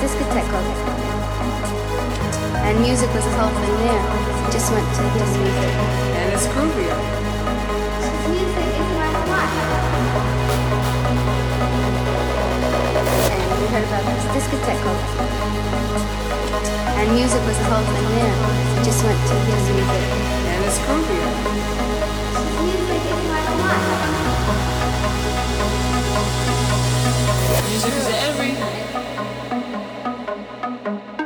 discotheque And music was the whole thing there. Just went to his music. And it's groovier. music is my life. And we heard about this discotheque And music was the whole thing there. Just went to his music. And it's groovier. Music is my life. Music is everything. Thank you.